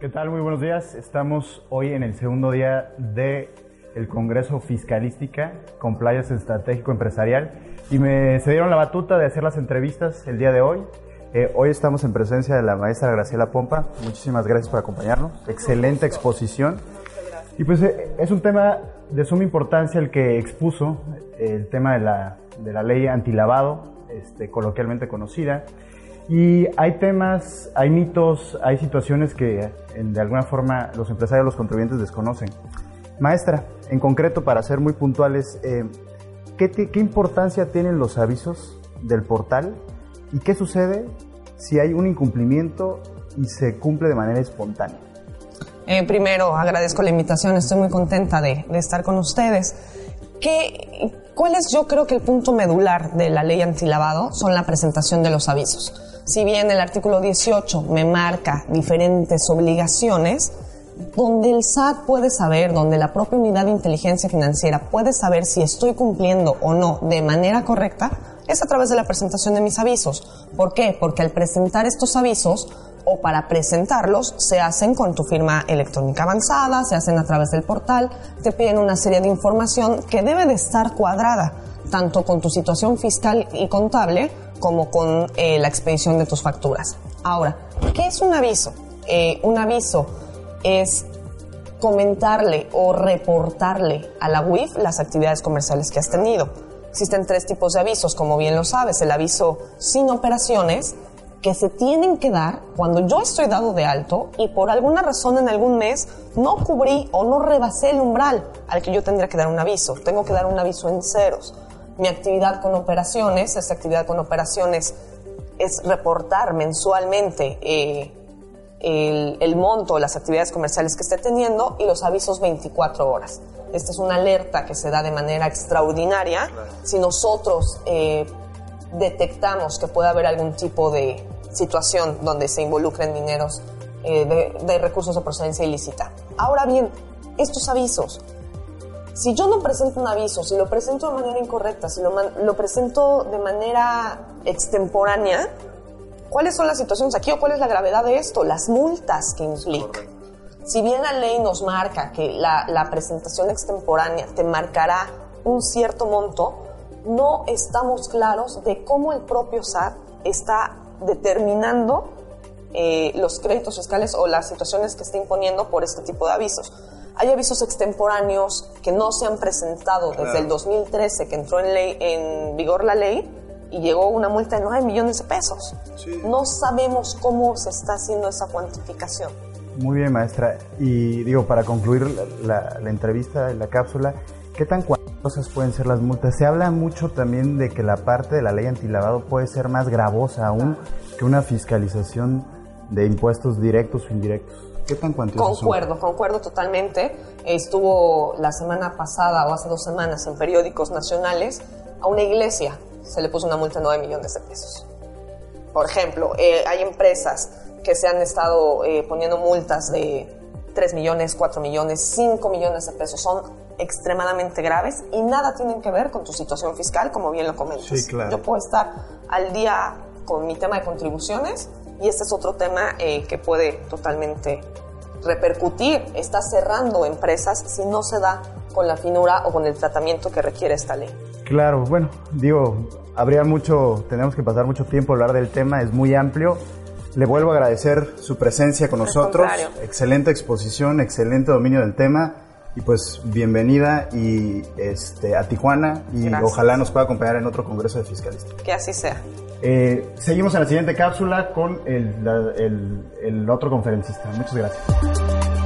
¿Qué tal? Muy buenos días. Estamos hoy en el segundo día de el Congreso Fiscalística Compliance Estratégico Empresarial y me se dieron la batuta de hacer las entrevistas el día de hoy. Eh, hoy estamos en presencia de la maestra Graciela Pompa. Muchísimas gracias por acompañarnos. Excelente exposición. Y pues eh, es un tema de suma importancia el que expuso, el tema de la, de la ley antilavado, este, coloquialmente conocida. Y hay temas, hay mitos, hay situaciones que de alguna forma los empresarios, los contribuyentes desconocen. Maestra, en concreto, para ser muy puntuales, eh, ¿qué, ¿qué importancia tienen los avisos del portal y qué sucede si hay un incumplimiento y se cumple de manera espontánea? Eh, primero, agradezco la invitación, estoy muy contenta de, de estar con ustedes. ¿Qué, ¿Cuál es yo creo que el punto medular de la ley antilavado? Son la presentación de los avisos. Si bien el artículo 18 me marca diferentes obligaciones, donde el SAT puede saber, donde la propia unidad de inteligencia financiera puede saber si estoy cumpliendo o no de manera correcta, es a través de la presentación de mis avisos. ¿Por qué? Porque al presentar estos avisos o para presentarlos se hacen con tu firma electrónica avanzada, se hacen a través del portal, te piden una serie de información que debe de estar cuadrada tanto con tu situación fiscal y contable como con eh, la expedición de tus facturas. Ahora, ¿qué es un aviso? Eh, un aviso es comentarle o reportarle a la WIF las actividades comerciales que has tenido. Existen tres tipos de avisos, como bien lo sabes. El aviso sin operaciones, que se tienen que dar cuando yo estoy dado de alto y por alguna razón en algún mes no cubrí o no rebasé el umbral al que yo tendría que dar un aviso. Tengo que dar un aviso en ceros mi actividad con operaciones. Esta actividad con operaciones es reportar mensualmente eh, el, el, monto, las actividades comerciales que esté teniendo y los avisos 24 horas. Esta es una alerta que se da de manera extraordinaria si nosotros eh, detectamos que puede haber algún tipo de situación donde se involucren dineros eh, de, de recursos de procedencia ilícita. Ahora bien, estos avisos si yo no presento un aviso, si lo presento de manera incorrecta, si lo, lo, presento de manera extemporánea, ¿cuáles son las situaciones aquí o cuál es la gravedad de esto? Las multas que implica. Si bien la ley nos marca que la, la presentación extemporánea te marcará un cierto monto, no estamos claros de cómo el propio SAT está determinando eh, los créditos fiscales o las situaciones que está imponiendo por este tipo de avisos. Hay avisos extemporáneos que no se han presentado desde el 2013 que entró en, ley, en vigor la ley y llegó una multa de 9 millones de pesos. No sabemos cómo se está haciendo esa cuantificación. Muy bien, maestra. Y digo, para concluir la, la entrevista, la cápsula, ¿qué tan cuantosas pueden ser las multas? Se habla mucho también de que la parte de la ley antilavado puede ser más gravosa aún que una fiscalización de impuestos directos o indirectos. ¿Qué tan Concuerdo, concuerdo totalmente. Estuvo la semana pasada o hace dos semanas en periódicos nacionales a una iglesia se le puso una multa de 9 millones de pesos. Por ejemplo, eh, hay empresas que se han estado eh, poniendo multas de 3 millones, 4 millones, 5 millones de pesos. Son extremadamente graves y nada tienen que ver con tu situación fiscal, como bien lo comentas. Sí, claro. Yo puedo estar al día con mi tema de contribuciones y este es otro tema eh, que puede totalmente repercutir. Está cerrando empresas si no se da con la finura o con el tratamiento que requiere esta ley. Claro, bueno, digo, habría mucho, tenemos que pasar mucho tiempo a hablar del tema, es muy amplio. Le vuelvo a agradecer su presencia con nosotros. Excelente exposición, excelente dominio del tema y pues bienvenida y este a Tijuana y ojalá nos pueda acompañar en otro congreso de fiscalistas. Que así sea. Eh, seguimos en la siguiente cápsula con el, el, el otro conferencista. Muchas gracias.